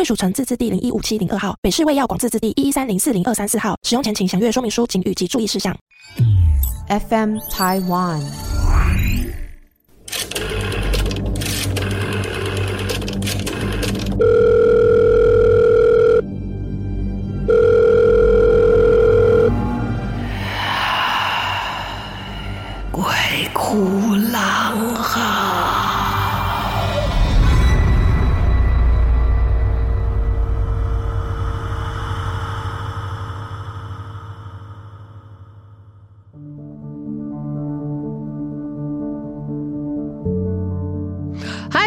贵属城自治地零一五七零二号，北市卫药广自治地一一三零四零二三四号。使用前请详阅说明书、警语及注意事项。FM Taiwan。鬼哭狼嚎。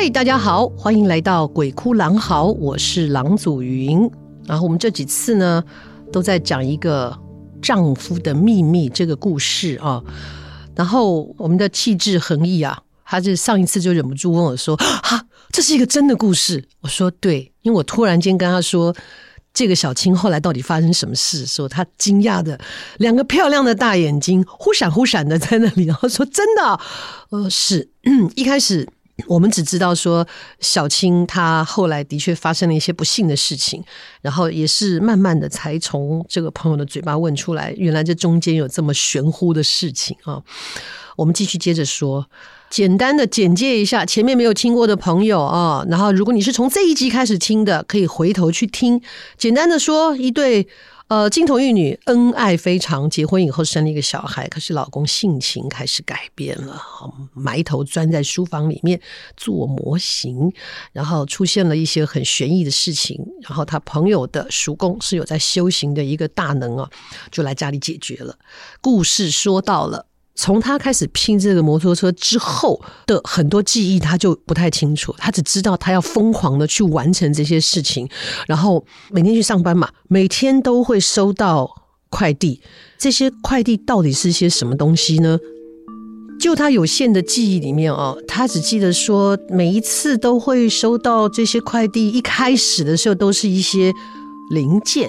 嗨，大家好，欢迎来到《鬼哭狼嚎》，我是郎祖云。然后我们这几次呢，都在讲一个丈夫的秘密这个故事啊。然后我们的气质横溢啊，他就上一次就忍不住问我说：“啊，这是一个真的故事？”我说：“对。”因为我突然间跟他说，这个小青后来到底发生什么事？说他惊讶的两个漂亮的大眼睛忽闪忽闪的在那里，然后说：“真的？”呃，是，一开始。我们只知道说，小青她后来的确发生了一些不幸的事情，然后也是慢慢的才从这个朋友的嘴巴问出来，原来这中间有这么玄乎的事情啊。我们继续接着说，简单的简介一下前面没有听过的朋友啊，然后如果你是从这一集开始听的，可以回头去听。简单的说，一对。呃，金童玉女恩爱非常，结婚以后生了一个小孩，可是老公性情开始改变了，埋头钻在书房里面做模型，然后出现了一些很悬疑的事情，然后他朋友的叔公是有在修行的一个大能啊，就来家里解决了。故事说到了。从他开始拼这个摩托车之后的很多记忆，他就不太清楚。他只知道他要疯狂的去完成这些事情，然后每天去上班嘛，每天都会收到快递。这些快递到底是些什么东西呢？就他有限的记忆里面哦，他只记得说，每一次都会收到这些快递，一开始的时候都是一些零件。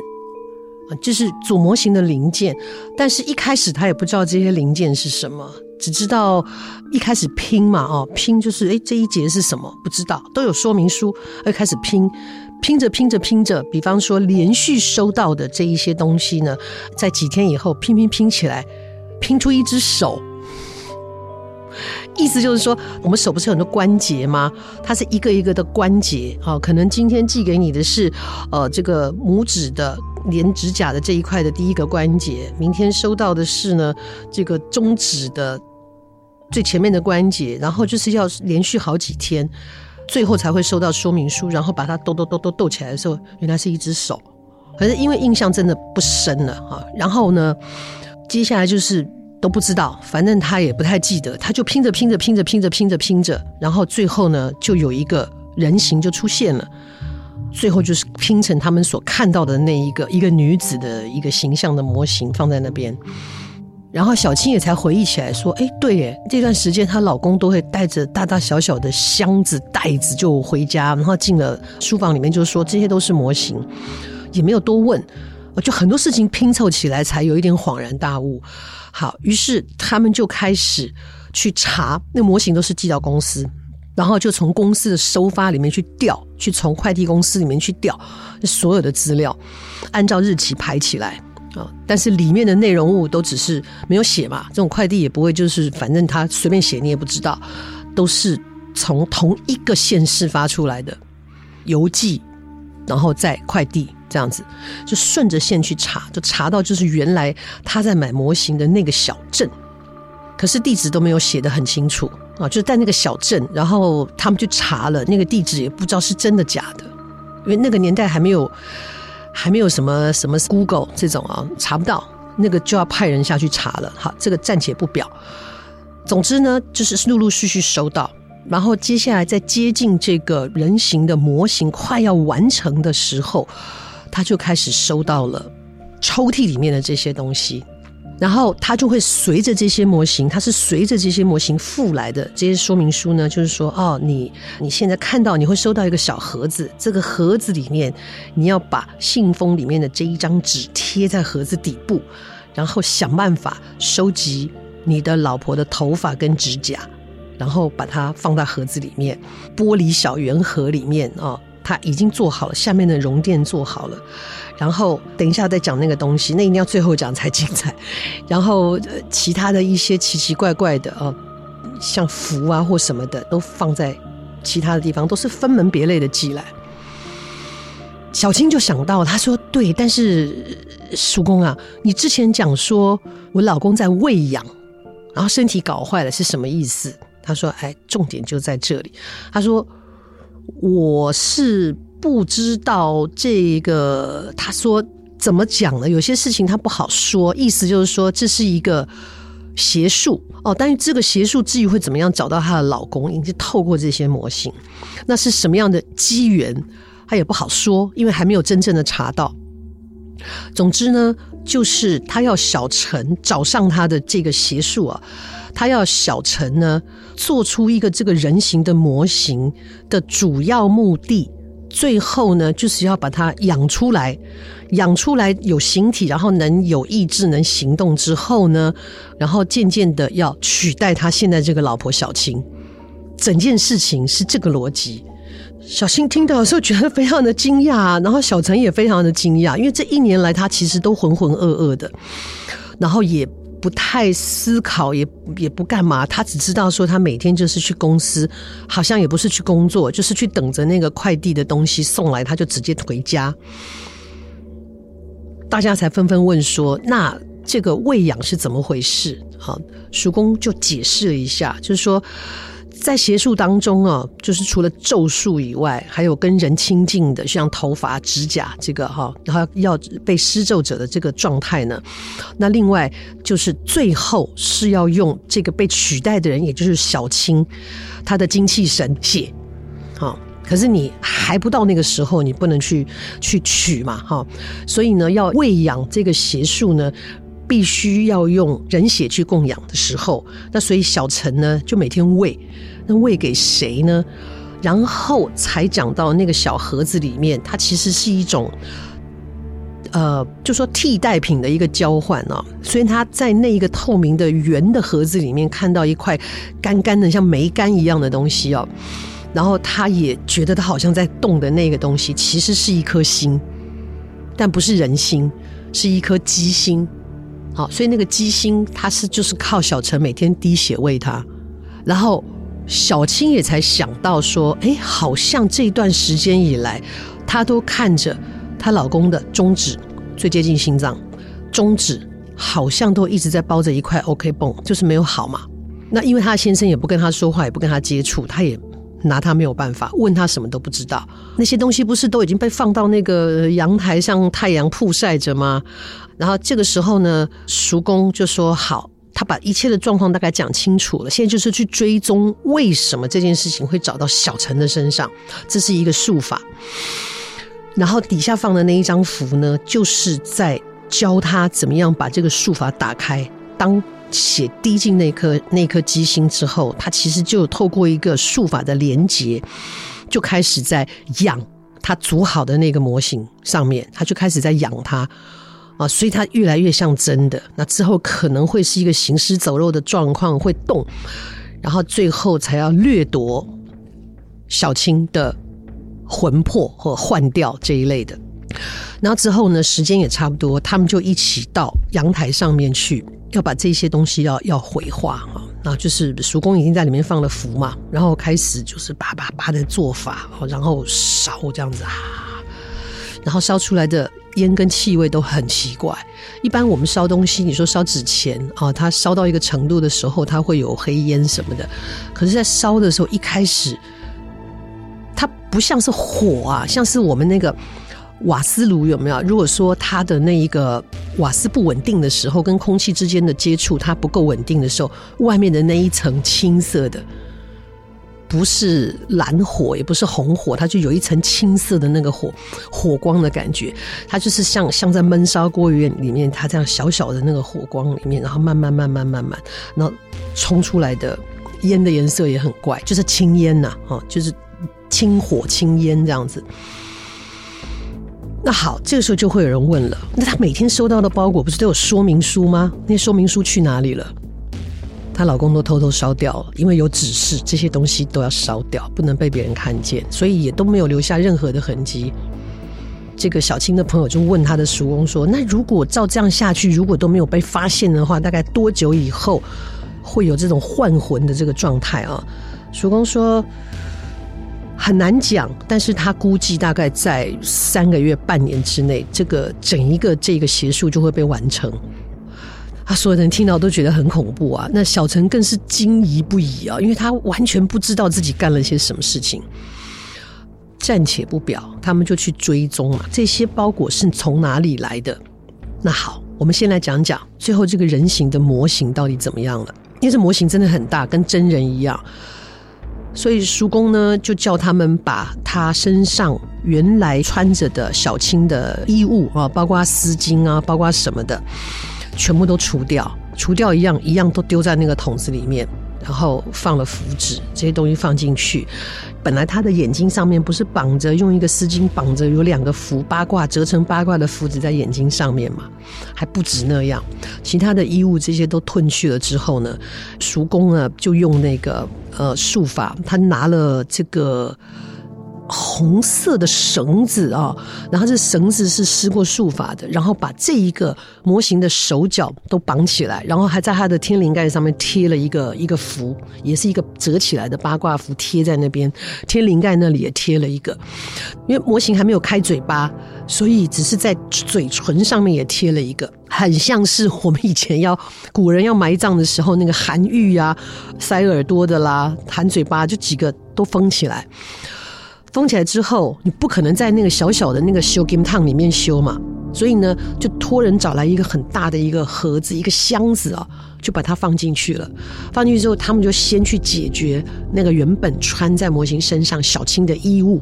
就是组模型的零件，但是一开始他也不知道这些零件是什么，只知道一开始拼嘛，哦，拼就是诶，这一节是什么？不知道，都有说明书，而开始拼，拼着拼着拼着，比方说连续收到的这一些东西呢，在几天以后拼拼拼起来，拼出一只手。意思就是说，我们手不是很多关节吗？它是一个一个的关节，好，可能今天寄给你的是，呃，这个拇指的连指甲的这一块的第一个关节，明天收到的是呢，这个中指的最前面的关节，然后就是要连续好几天，最后才会收到说明书，然后把它抖抖抖抖抖起来的时候，原来是一只手，可是因为印象真的不深了哈，然后呢，接下来就是。都不知道，反正他也不太记得，他就拼着拼着拼着拼着拼着拼着，然后最后呢，就有一个人形就出现了，最后就是拼成他们所看到的那一个一个女子的一个形象的模型放在那边，然后小青也才回忆起来说，哎，对耶，这段时间她老公都会带着大大小小的箱子袋子就回家，然后进了书房里面，就说这些都是模型，也没有多问，就很多事情拼凑起来才有一点恍然大悟。好，于是他们就开始去查，那模型都是寄到公司，然后就从公司的收发里面去调，去从快递公司里面去调所有的资料，按照日期排起来啊。但是里面的内容物都只是没有写嘛，这种快递也不会就是反正他随便写你也不知道，都是从同一个县市发出来的邮寄，然后再快递。这样子，就顺着线去查，就查到就是原来他在买模型的那个小镇，可是地址都没有写的很清楚啊，就在那个小镇，然后他们就查了那个地址，也不知道是真的假的，因为那个年代还没有还没有什么什么 Google 这种啊，查不到，那个就要派人下去查了。好，这个暂且不表。总之呢，就是陆陆续续收到，然后接下来在接近这个人形的模型快要完成的时候，他就开始收到了抽屉里面的这些东西。然后它就会随着这些模型，它是随着这些模型附来的这些说明书呢，就是说，哦，你你现在看到你会收到一个小盒子，这个盒子里面你要把信封里面的这一张纸贴在盒子底部，然后想办法收集你的老婆的头发跟指甲，然后把它放在盒子里面，玻璃小圆盒里面啊。哦他已经做好了，下面的熔垫做好了，然后等一下再讲那个东西，那一定要最后讲才精彩。然后其他的一些奇奇怪怪的啊，像符啊或什么的，都放在其他的地方，都是分门别类的寄来。小青就想到，他说：“对，但是叔公啊，你之前讲说我老公在喂养，然后身体搞坏了，是什么意思？”他说：“哎，重点就在这里。”他说。我是不知道这个，他说怎么讲呢？有些事情他不好说，意思就是说这是一个邪术哦。但是这个邪术至于会怎么样找到她的老公，已经透过这些模型，那是什么样的机缘，他也不好说，因为还没有真正的查到。总之呢，就是他要小陈找上他的这个邪术啊。他要小陈呢做出一个这个人形的模型的主要目的，最后呢就是要把它养出来，养出来有形体，然后能有意志、能行动之后呢，然后渐渐的要取代他现在这个老婆小青。整件事情是这个逻辑。小青听到的时候觉得非常的惊讶，然后小陈也非常的惊讶，因为这一年来他其实都浑浑噩噩的，然后也。不太思考，也也不干嘛，他只知道说他每天就是去公司，好像也不是去工作，就是去等着那个快递的东西送来，他就直接回家。大家才纷纷问说：“那这个喂养是怎么回事？”好，叔公就解释了一下，就是说。在邪术当中啊，就是除了咒术以外，还有跟人亲近的，像头发、指甲这个哈，然后要被施咒者的这个状态呢。那另外就是最后是要用这个被取代的人，也就是小青，他的精气神血。好，可是你还不到那个时候，你不能去去取嘛，哈。所以呢，要喂养这个邪术呢，必须要用人血去供养的时候，那所以小陈呢，就每天喂。那喂给谁呢？然后才讲到那个小盒子里面，它其实是一种，呃，就说替代品的一个交换哦。所以他在那一个透明的圆的盒子里面看到一块干干的像梅干一样的东西哦，然后他也觉得他好像在动的那个东西，其实是一颗心，但不是人心，是一颗鸡心。好，所以那个鸡心，它是就是靠小陈每天滴血喂它，然后。小青也才想到说，哎，好像这一段时间以来，她都看着她老公的中指最接近心脏，中指好像都一直在包着一块 OK 绷，就是没有好嘛。那因为她先生也不跟她说话，也不跟她接触，她也拿她没有办法，问她什么都不知道。那些东西不是都已经被放到那个阳台上太阳曝晒着吗？然后这个时候呢，叔公就说好。他把一切的状况大概讲清楚了，现在就是去追踪为什么这件事情会找到小陈的身上，这是一个术法。然后底下放的那一张符呢，就是在教他怎么样把这个术法打开。当血滴进那颗那颗机心之后，他其实就透过一个术法的连接，就开始在养他组好的那个模型上面，他就开始在养它。啊，所以它越来越像真的。那之后可能会是一个行尸走肉的状况，会动，然后最后才要掠夺小青的魂魄或换掉这一类的。然后之后呢，时间也差不多，他们就一起到阳台上面去，要把这些东西要要毁化啊。那就是叔公已经在里面放了符嘛，然后开始就是叭叭叭的做法，然后烧这样子啊，然后烧出来的。烟跟气味都很奇怪。一般我们烧东西，你说烧纸钱啊，它烧到一个程度的时候，它会有黑烟什么的。可是，在烧的时候，一开始它不像是火啊，像是我们那个瓦斯炉有没有？如果说它的那一个瓦斯不稳定的时候，跟空气之间的接触它不够稳定的时候，外面的那一层青色的，不是蓝火，也不是红火，它就有一层青色的那个火火光的感觉。它就是像像在闷烧锅里面里面，它这样小小的那个火光里面，然后慢慢慢慢慢慢，然后冲出来的烟的颜色也很怪，就是青烟呐，哦，就是青火青烟这样子。那好，这个时候就会有人问了：那他每天收到的包裹不是都有说明书吗？那说明书去哪里了？她老公都偷偷烧掉了，因为有指示，这些东西都要烧掉，不能被别人看见，所以也都没有留下任何的痕迹。这个小青的朋友就问他的叔公说：“那如果照这样下去，如果都没有被发现的话，大概多久以后会有这种换魂的这个状态啊？”叔公说。很难讲，但是他估计大概在三个月、半年之内，这个整一个这个邪术就会被完成。他所有人听到都觉得很恐怖啊！那小陈更是惊疑不已啊，因为他完全不知道自己干了些什么事情。暂且不表，他们就去追踪嘛，这些包裹是从哪里来的？那好，我们先来讲讲最后这个人形的模型到底怎么样了，因为这模型真的很大，跟真人一样。所以叔公呢，就叫他们把他身上原来穿着的小青的衣物啊，包括丝巾啊，包括什么的，全部都除掉，除掉一样一样都丢在那个桶子里面。然后放了符纸，这些东西放进去。本来他的眼睛上面不是绑着，用一个丝巾绑着，有两个符八卦折成八卦的符纸在眼睛上面嘛，还不止那样。其他的衣物这些都褪去了之后呢，叔公呢就用那个呃术法，他拿了这个。红色的绳子啊，然后这绳子是施过术法的，然后把这一个模型的手脚都绑起来，然后还在他的天灵盖上面贴了一个一个符，也是一个折起来的八卦符，贴在那边。天灵盖那里也贴了一个，因为模型还没有开嘴巴，所以只是在嘴唇上面也贴了一个，很像是我们以前要古人要埋葬的时候那个含玉啊、塞耳朵的啦、含嘴巴，就几个都封起来。封起来之后，你不可能在那个小小的那个修 game town 里面修嘛，所以呢，就托人找来一个很大的一个盒子，一个箱子啊，就把它放进去了。放进去之后，他们就先去解决那个原本穿在模型身上小青的衣物，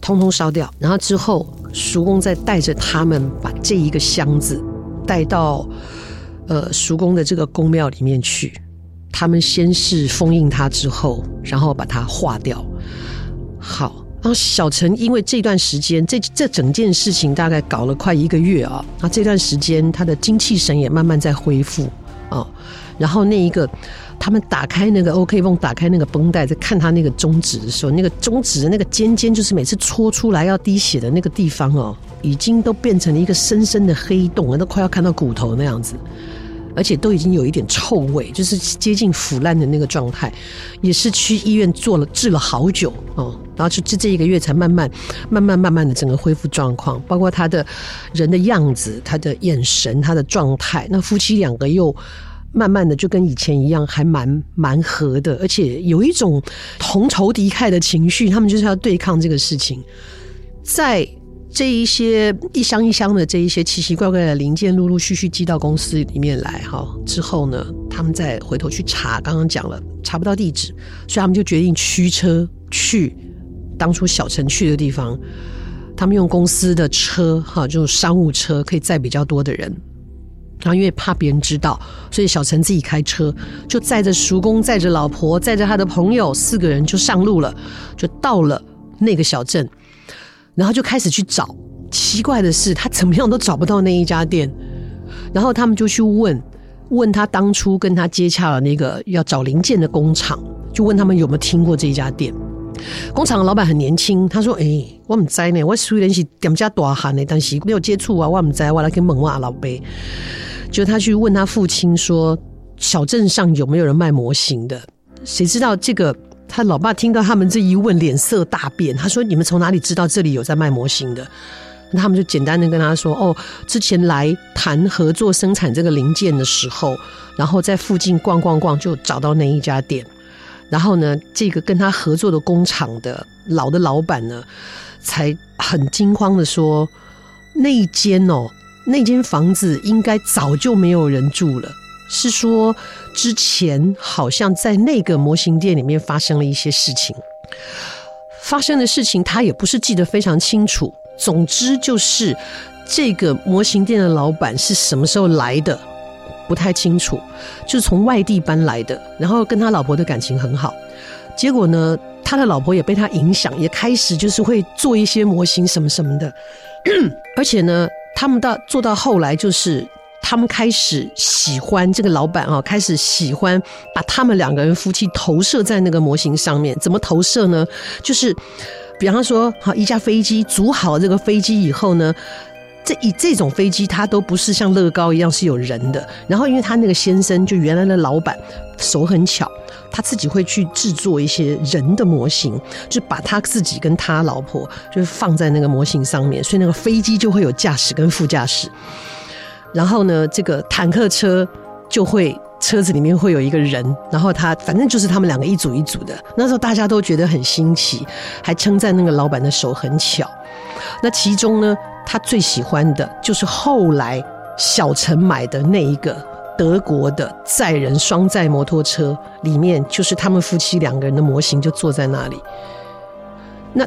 通通烧掉。然后之后，叔公再带着他们把这一个箱子带到呃叔公的这个宫庙里面去。他们先是封印它之后，然后把它化掉。好，然后小陈因为这段时间，这这整件事情大概搞了快一个月啊，那这段时间他的精气神也慢慢在恢复啊。然后那一个，他们打开那个 OK 绷，打开那个绷带，在看他那个中指的时候，那个中指的那个尖尖，就是每次戳出来要滴血的那个地方哦，已经都变成了一个深深的黑洞，都快要看到骨头那样子。而且都已经有一点臭味，就是接近腐烂的那个状态，也是去医院做了治了好久哦，然后就这这一个月才慢慢、慢慢、慢慢的整个恢复状况，包括他的人的样子、他的眼神、他的状态。那夫妻两个又慢慢的就跟以前一样，还蛮蛮合的，而且有一种同仇敌忾的情绪，他们就是要对抗这个事情，在。这一些一箱一箱的这一些奇奇怪怪的零件，陆陆续续寄到公司里面来哈。之后呢，他们再回头去查，刚刚讲了查不到地址，所以他们就决定驱车去当初小陈去的地方。他们用公司的车哈，这种商务车可以载比较多的人。然后因为怕别人知道，所以小陈自己开车，就载着叔公，载着老婆，载着他的朋友，四个人就上路了，就到了那个小镇。然后就开始去找，奇怪的是，他怎么样都找不到那一家店。然后他们就去问，问他当初跟他接洽了那个要找零件的工厂，就问他们有没有听过这一家店。工厂的老板很年轻，他说：“哎，我们在呢，我虽然是店家大汉呢，但是没有接触啊，我们在，我来跟问我老伯。”就他去问他父亲说：“小镇上有没有人卖模型的？”谁知道这个？他老爸听到他们这一问，脸色大变。他说：“你们从哪里知道这里有在卖模型的？”他们就简单的跟他说：“哦，之前来谈合作生产这个零件的时候，然后在附近逛逛逛，就找到那一家店。然后呢，这个跟他合作的工厂的老的老板呢，才很惊慌的说：那一间哦，那间房子应该早就没有人住了。是说之前好像在那个模型店里面发生了一些事情，发生的事情他也不是记得非常清楚。总之就是这个模型店的老板是什么时候来的，不太清楚，就是从外地搬来的，然后跟他老婆的感情很好。结果呢，他的老婆也被他影响，也开始就是会做一些模型什么什么的，而且呢，他们到做到后来就是。他们开始喜欢这个老板啊，开始喜欢把他们两个人夫妻投射在那个模型上面。怎么投射呢？就是，比方说，好一架飞机组好这个飞机以后呢，这以这种飞机它都不是像乐高一样是有人的。然后，因为他那个先生就原来的老板手很巧，他自己会去制作一些人的模型，就把他自己跟他老婆就是放在那个模型上面，所以那个飞机就会有驾驶跟副驾驶。然后呢，这个坦克车就会车子里面会有一个人，然后他反正就是他们两个一组一组的。那时候大家都觉得很新奇，还称赞那个老板的手很巧。那其中呢，他最喜欢的就是后来小陈买的那一个德国的载人双载摩托车，里面就是他们夫妻两个人的模型就坐在那里。那。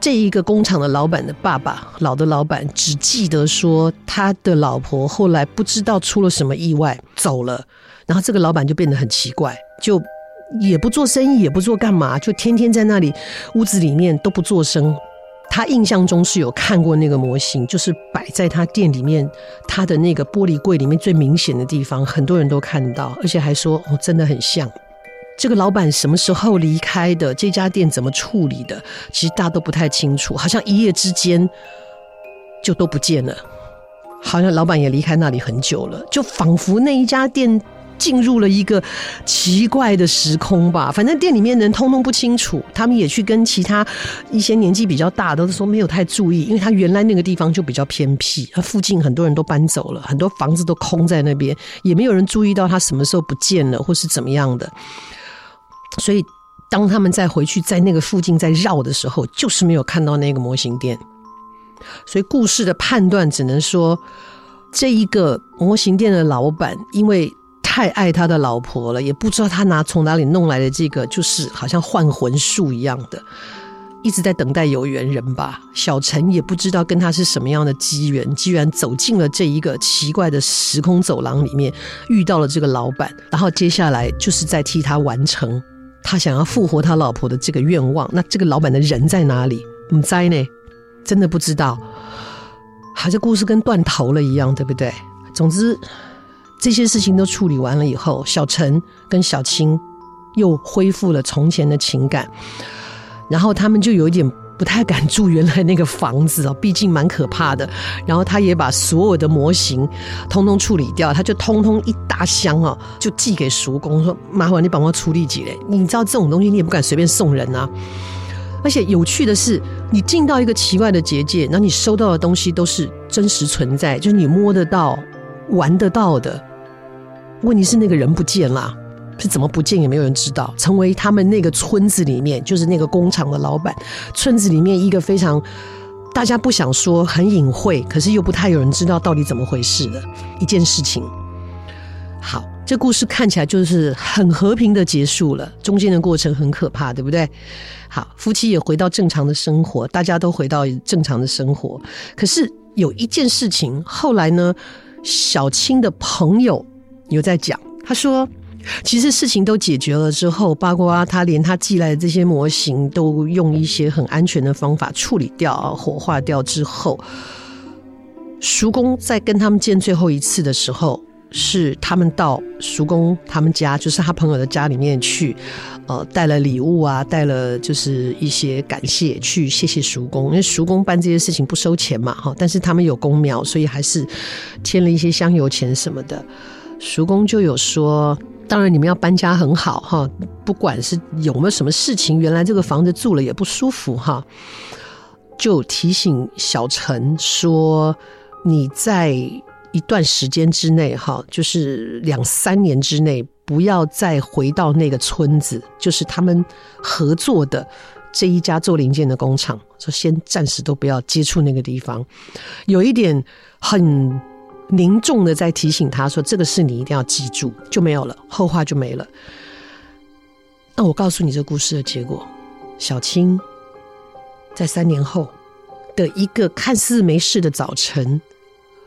这一个工厂的老板的爸爸，老的老板只记得说他的老婆后来不知道出了什么意外走了，然后这个老板就变得很奇怪，就也不做生意，也不做干嘛，就天天在那里屋子里面都不做声。他印象中是有看过那个模型，就是摆在他店里面他的那个玻璃柜里面最明显的地方，很多人都看到，而且还说哦，真的很像。这个老板什么时候离开的？这家店怎么处理的？其实大家都不太清楚，好像一夜之间就都不见了，好像老板也离开那里很久了，就仿佛那一家店进入了一个奇怪的时空吧。反正店里面人通通不清楚，他们也去跟其他一些年纪比较大的都是说没有太注意，因为他原来那个地方就比较偏僻，他附近很多人都搬走了，很多房子都空在那边，也没有人注意到他什么时候不见了或是怎么样的。所以，当他们再回去在那个附近再绕的时候，就是没有看到那个模型店。所以，故事的判断只能说，这一个模型店的老板因为太爱他的老婆了，也不知道他拿从哪里弄来的这个，就是好像换魂术一样的，一直在等待有缘人吧。小陈也不知道跟他是什么样的机缘，居然走进了这一个奇怪的时空走廊里面，遇到了这个老板，然后接下来就是在替他完成。他想要复活他老婆的这个愿望，那这个老板的人在哪里？不知道呢，真的不知道。好像故事跟断头了一样，对不对？总之，这些事情都处理完了以后，小陈跟小青又恢复了从前的情感，然后他们就有一点。不太敢住原来那个房子哦，毕竟蛮可怕的。然后他也把所有的模型通通处理掉，他就通通一大箱哦，就寄给叔公说：“麻烦你帮我处理几类。”你知道这种东西你也不敢随便送人啊。而且有趣的是，你进到一个奇怪的结界，然后你收到的东西都是真实存在，就是你摸得到、玩得到的。问题是那个人不见了。是怎么不见也没有人知道，成为他们那个村子里面，就是那个工厂的老板，村子里面一个非常大家不想说很隐晦，可是又不太有人知道到底怎么回事的一件事情。好，这故事看起来就是很和平的结束了，中间的过程很可怕，对不对？好，夫妻也回到正常的生活，大家都回到正常的生活。可是有一件事情，后来呢，小青的朋友有在讲，他说。其实事情都解决了之后，包括他连他寄来的这些模型都用一些很安全的方法处理掉、火化掉之后，叔公在跟他们见最后一次的时候，是他们到叔公他们家，就是他朋友的家里面去，呃，带了礼物啊，带了就是一些感谢去谢谢叔公，因为叔公办这些事情不收钱嘛，哈，但是他们有公庙，所以还是签了一些香油钱什么的。叔公就有说。当然，你们要搬家很好哈，不管是有没有什么事情，原来这个房子住了也不舒服哈，就提醒小陈说，你在一段时间之内哈，就是两三年之内，不要再回到那个村子，就是他们合作的这一家做零件的工厂，说先暂时都不要接触那个地方，有一点很。凝重的在提醒他说：“这个事你一定要记住。”就没有了，后话就没了。那我告诉你这故事的结果：小青在三年后的一个看似没事的早晨，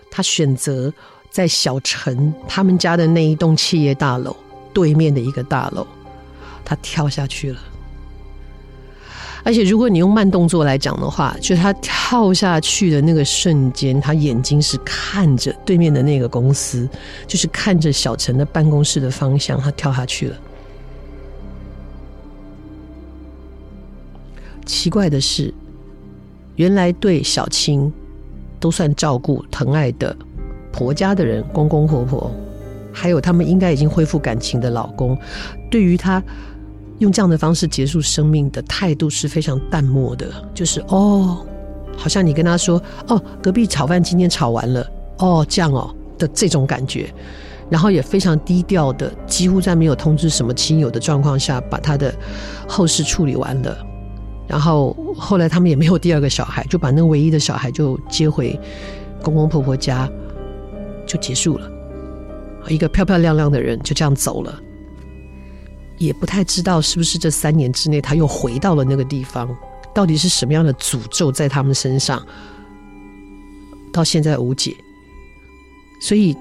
他选择在小陈他们家的那一栋企业大楼对面的一个大楼，他跳下去了。而且，如果你用慢动作来讲的话，就他跳下去的那个瞬间，他眼睛是看着对面的那个公司，就是看着小陈的办公室的方向，他跳下去了。奇怪的是，原来对小青都算照顾疼爱的婆家的人，公公婆婆，还有他们应该已经恢复感情的老公，对于他。用这样的方式结束生命的态度是非常淡漠的，就是哦，好像你跟他说哦，隔壁炒饭今天炒完了哦，这样哦的这种感觉，然后也非常低调的，几乎在没有通知什么亲友的状况下，把他的后事处理完了。然后后来他们也没有第二个小孩，就把那唯一的小孩就接回公公婆婆家，就结束了。一个漂漂亮亮的人就这样走了。也不太知道是不是这三年之内他又回到了那个地方，到底是什么样的诅咒在他们身上，到现在无解。所以，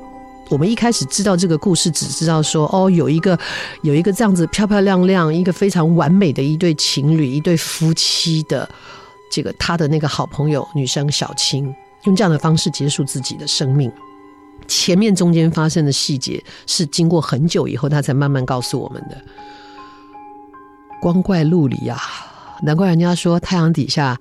我们一开始知道这个故事，只知道说哦，有一个有一个这样子漂漂亮亮、一个非常完美的一对情侣、一对夫妻的这个他的那个好朋友女生小青，用这样的方式结束自己的生命。前面中间发生的细节是经过很久以后，他才慢慢告诉我们的。光怪陆离呀，难怪人家说太阳底下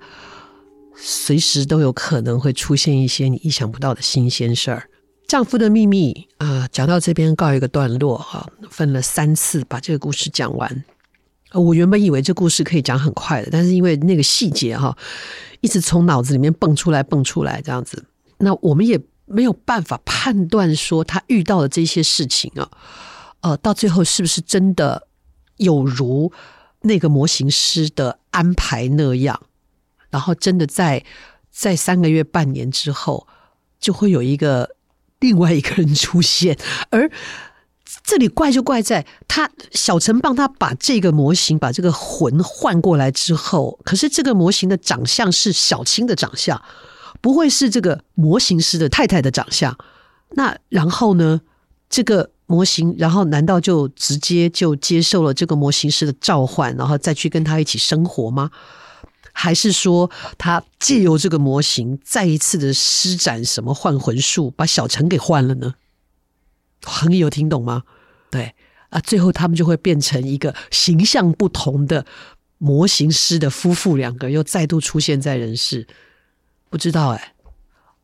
随时都有可能会出现一些你意想不到的新鲜事儿。丈夫的秘密啊，讲到这边告一个段落哈，分了三次把这个故事讲完。我原本以为这故事可以讲很快的，但是因为那个细节哈，一直从脑子里面蹦出来蹦出来这样子，那我们也。没有办法判断说他遇到的这些事情啊，呃，到最后是不是真的有如那个模型师的安排那样，然后真的在在三个月、半年之后，就会有一个另外一个人出现。而这里怪就怪在他小陈帮他把这个模型、把这个魂换过来之后，可是这个模型的长相是小青的长相。不会是这个模型师的太太的长相，那然后呢？这个模型，然后难道就直接就接受了这个模型师的召唤，然后再去跟他一起生活吗？还是说他借由这个模型再一次的施展什么换魂术，把小陈给换了呢？朋友有听懂吗？对啊，最后他们就会变成一个形象不同的模型师的夫妇两个，又再度出现在人世。不知道哎，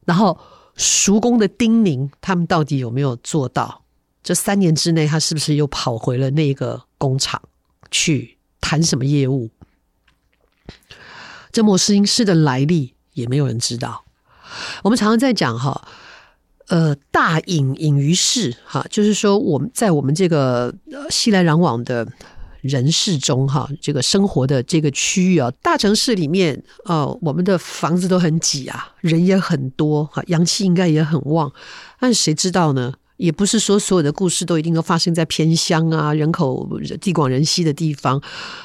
然后叔公的叮咛，他们到底有没有做到？这三年之内，他是不是又跑回了那个工厂去谈什么业务？这模型师的来历也没有人知道。我们常常在讲哈，呃，大隐隐于市哈，就是说我们在我们这个熙来攘往的。人世中哈，这个生活的这个区域啊，大城市里面啊，我们的房子都很挤啊，人也很多哈，阳气应该也很旺。但谁知道呢？也不是说所有的故事都一定都发生在偏乡啊，人口地广人稀的地方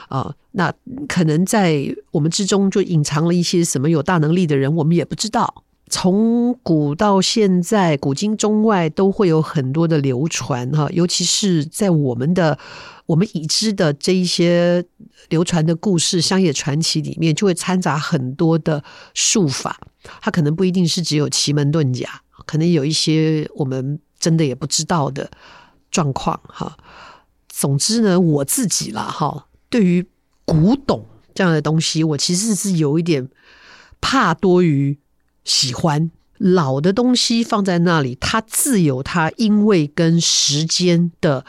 啊。那可能在我们之中就隐藏了一些什么有大能力的人，我们也不知道。从古到现在，古今中外都会有很多的流传哈，尤其是在我们的。我们已知的这一些流传的故事、乡野传奇里面，就会掺杂很多的术法。它可能不一定是只有奇门遁甲，可能有一些我们真的也不知道的状况。哈，总之呢，我自己啦，哈，对于古董这样的东西，我其实是有一点怕多于喜欢。老的东西放在那里，它自有它因为跟时间的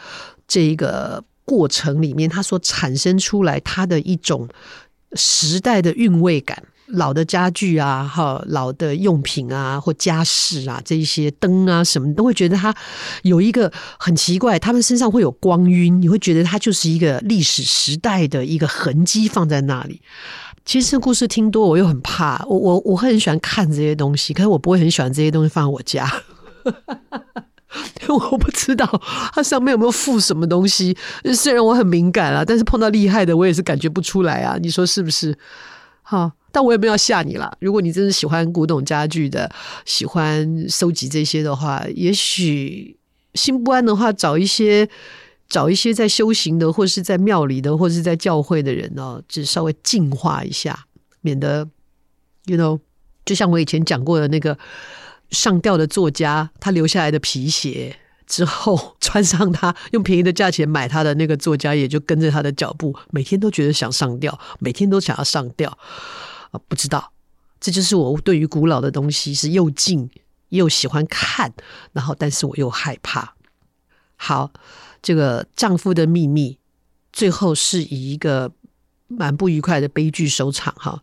这个。过程里面，它所产生出来它的一种时代的韵味感，老的家具啊，哈，老的用品啊，或家饰啊，这一些灯啊什么，都会觉得它有一个很奇怪，他们身上会有光晕，你会觉得它就是一个历史时代的一个痕迹放在那里。其实故事听多，我又很怕，我我我会很喜欢看这些东西，可是我不会很喜欢这些东西放在我家。我不知道它上面有没有附什么东西。虽然我很敏感啊，但是碰到厉害的，我也是感觉不出来啊。你说是不是？好，但我也没有要吓你啦。如果你真的喜欢古董家具的，喜欢收集这些的话，也许心不安的话，找一些找一些在修行的，或是在庙里的，或是在教会的人哦，就稍微净化一下，免得，you know，就像我以前讲过的那个。上吊的作家，他留下来的皮鞋之后 穿上它，用便宜的价钱买他的那个作家，也就跟着他的脚步，每天都觉得想上吊，每天都想要上吊不知道，这就是我对于古老的东西是又敬又喜欢看，然后但是我又害怕。好，这个丈夫的秘密最后是以一个蛮不愉快的悲剧收场，哈，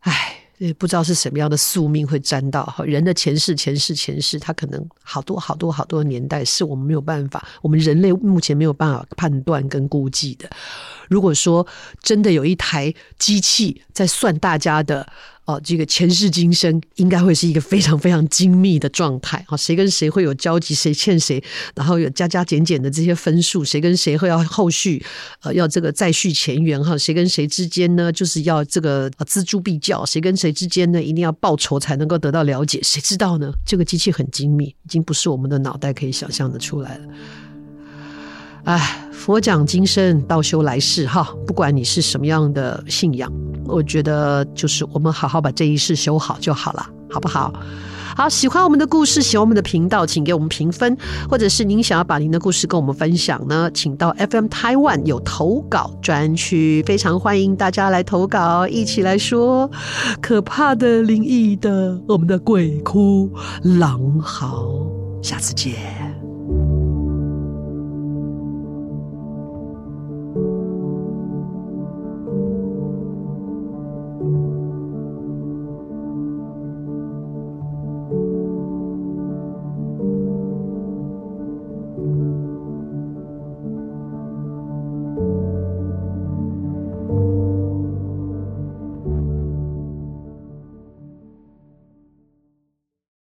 唉。也不知道是什么样的宿命会沾到哈，人的前世、前世、前世，他可能好多好多好多年代是我们没有办法，我们人类目前没有办法判断跟估计的。如果说真的有一台机器在算大家的。哦，这个前世今生应该会是一个非常非常精密的状态啊！谁跟谁会有交集，谁欠谁，然后有加加减减的这些分数，谁跟谁会要后续呃要这个再续前缘哈？谁跟谁之间呢，就是要这个锱铢必较，谁跟谁之间呢，一定要报仇才能够得到了解？谁知道呢？这个机器很精密，已经不是我们的脑袋可以想象的出来了。哎，佛讲今生，道修来世，哈，不管你是什么样的信仰，我觉得就是我们好好把这一世修好就好了，好不好？好，喜欢我们的故事，喜欢我们的频道，请给我们评分，或者是您想要把您的故事跟我们分享呢，请到 FM Taiwan 有投稿专区，非常欢迎大家来投稿，一起来说可怕的、灵异的，我们的鬼哭狼嚎，下次见。